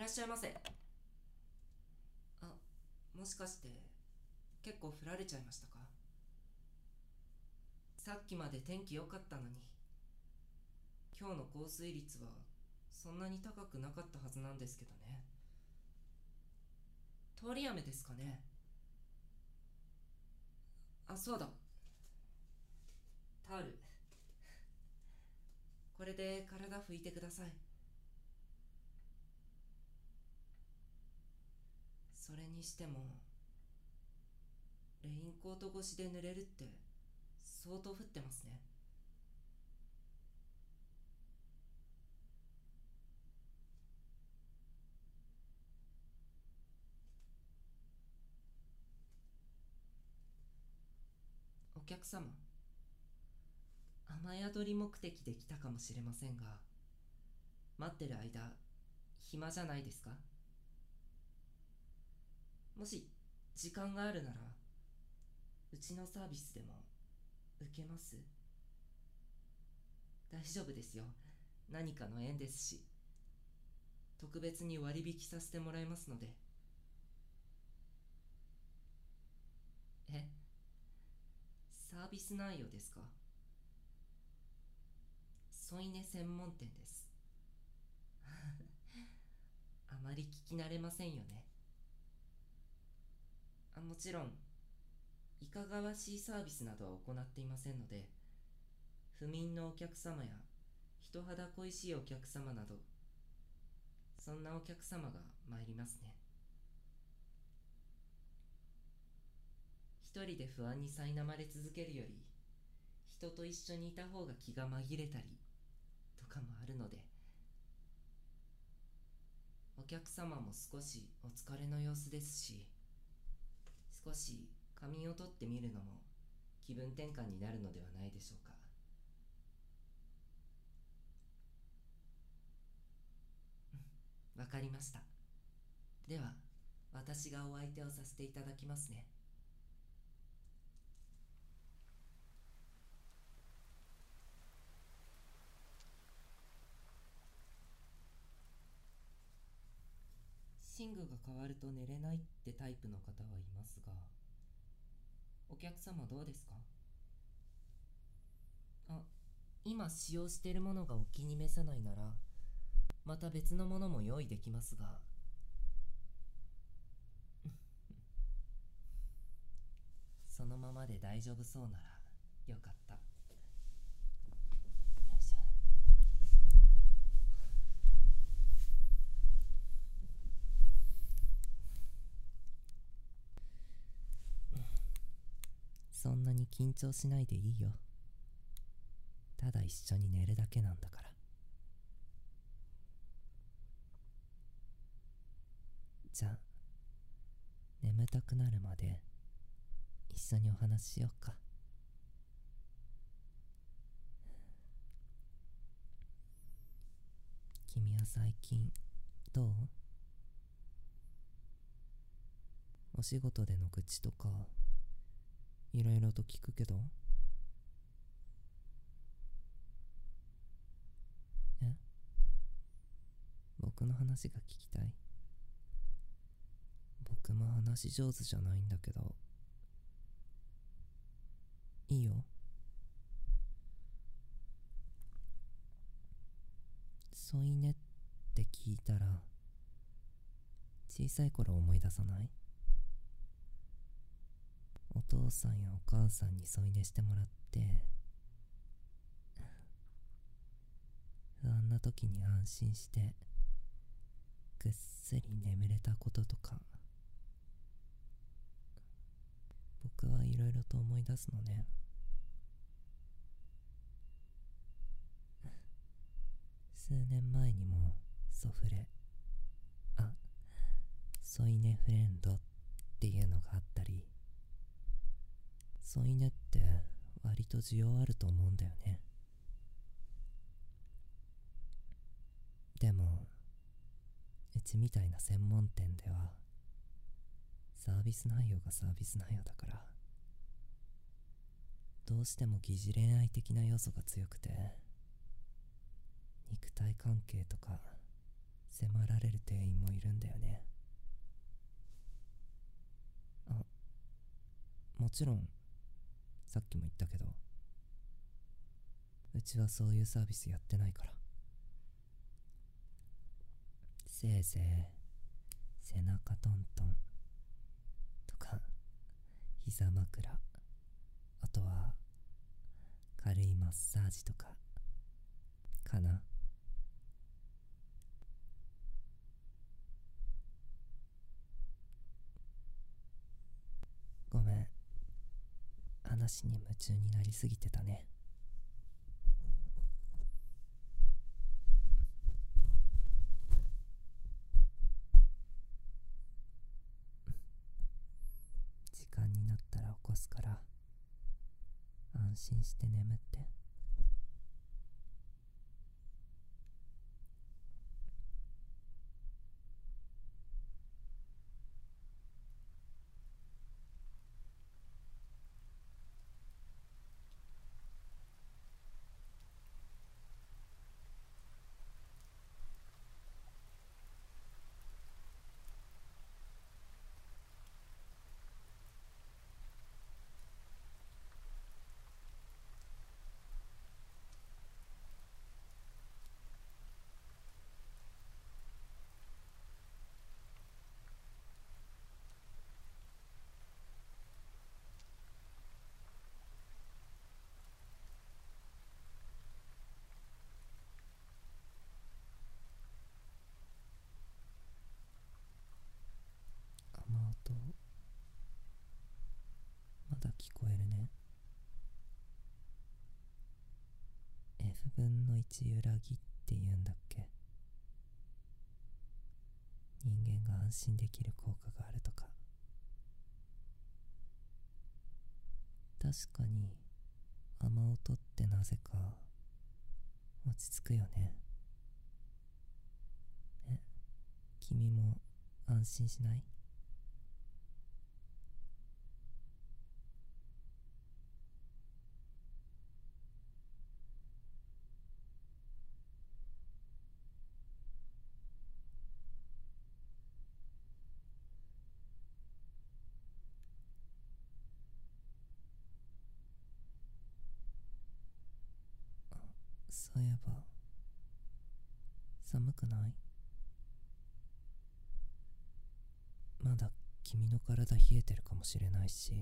らっしゃいませ。あもしかして結構降られちゃいましたか？さっきまで天気良かったのに。今日の降水率はそんなに高くなかったはずなんですけどね。通り雨ですかね。あそうだ。タオル。これで体拭いてください。それにしてもレインコート越しで濡れるって相当降ってますね。お客様雨宿り目的で来たかもしれませんが待ってる間暇じゃないですか？もし時間があるならうちのサービスでも受けます？大丈夫ですよ。何かの縁ですし特別に割引させてもらいますので。え？サービス内容ですか？添い寝専門店です。あまり聞き慣れませんよね。もちろんいかがわしいサービスなどは行っていませんので不眠のお客様や人肌恋しいお客様などそんなお客様が参りますね。一人で不安に苛まれ続けるより人と一緒にいた方が気が紛れたりとかもあるのでお客様も少しお疲れの様子ですし少し仮眠をとってみるのも気分転換になるのではないでしょうか。わかりました。では私がお相手をさせていただきますね。具が変わると寝れないってタイプの方はいますがお客様どうですか？あ今使用しているものがお気に召さないならまた別のものも用意できますが。そのままで大丈夫そうならよかったよいしょそんなに緊張しないでいいよ。ただ一緒に寝るだけなんだから。じゃあ眠たくなるまで一緒にお話ししようか。君は最近どう？お仕事での愚痴とかいろいろと聞くけど。え？僕の話が聞きたい？僕も話上手じゃないんだけど。いいよ。添い寝って聞いたら小さい頃思い出さない？父さんやお母さんに添い寝してもらって不安な時に安心してぐっすり眠れたこととか僕はいろいろと思い出すのね。数年前にもソフレあ添い寝フレンドっていうのがあったり添い寝って割と需要あると思うんだよね。でもうちみたいな専門店ではサービス内容がサービス内容だからどうしても疑似恋愛的な要素が強くて肉体関係とか迫られる店員もいるんだよね。あもちろんさっきも言ったけどうちはそういうサービスやってないから。せいぜい背中トントン。とか膝枕。あとは軽いマッサージとか。かな。話に夢中になりすぎてたね。時間になったら起こすから安心して眠って。10分の1揺らぎって言うんだっけ？人間が安心できる効果があるとか。確かに雨音ってなぜか落ち着くよね。え君も安心しない？そういえば寒くない？まだ君の体冷えてるかもしれないし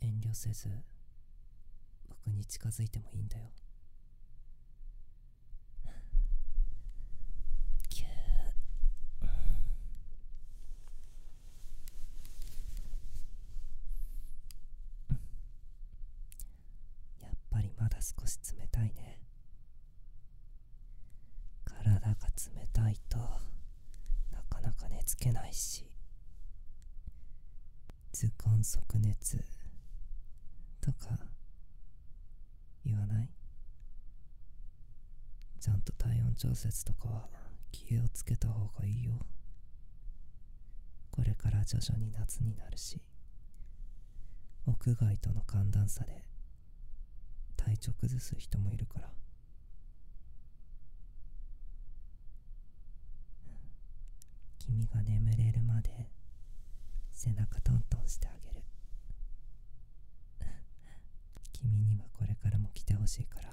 遠慮せず僕に近づいてもいいんだよキューやっぱりまだ少し冷たいね。体が冷たいとなかなか寝つけないし。図鑑即熱。とか言わない？ちゃんと体温調節とかは気をつけた方がいいよ。これから徐々に夏になるし屋外との寒暖差で体調崩す人もいるから。君が眠れるまで背中トントンしてあげる。君にはこれからも来てほしいから。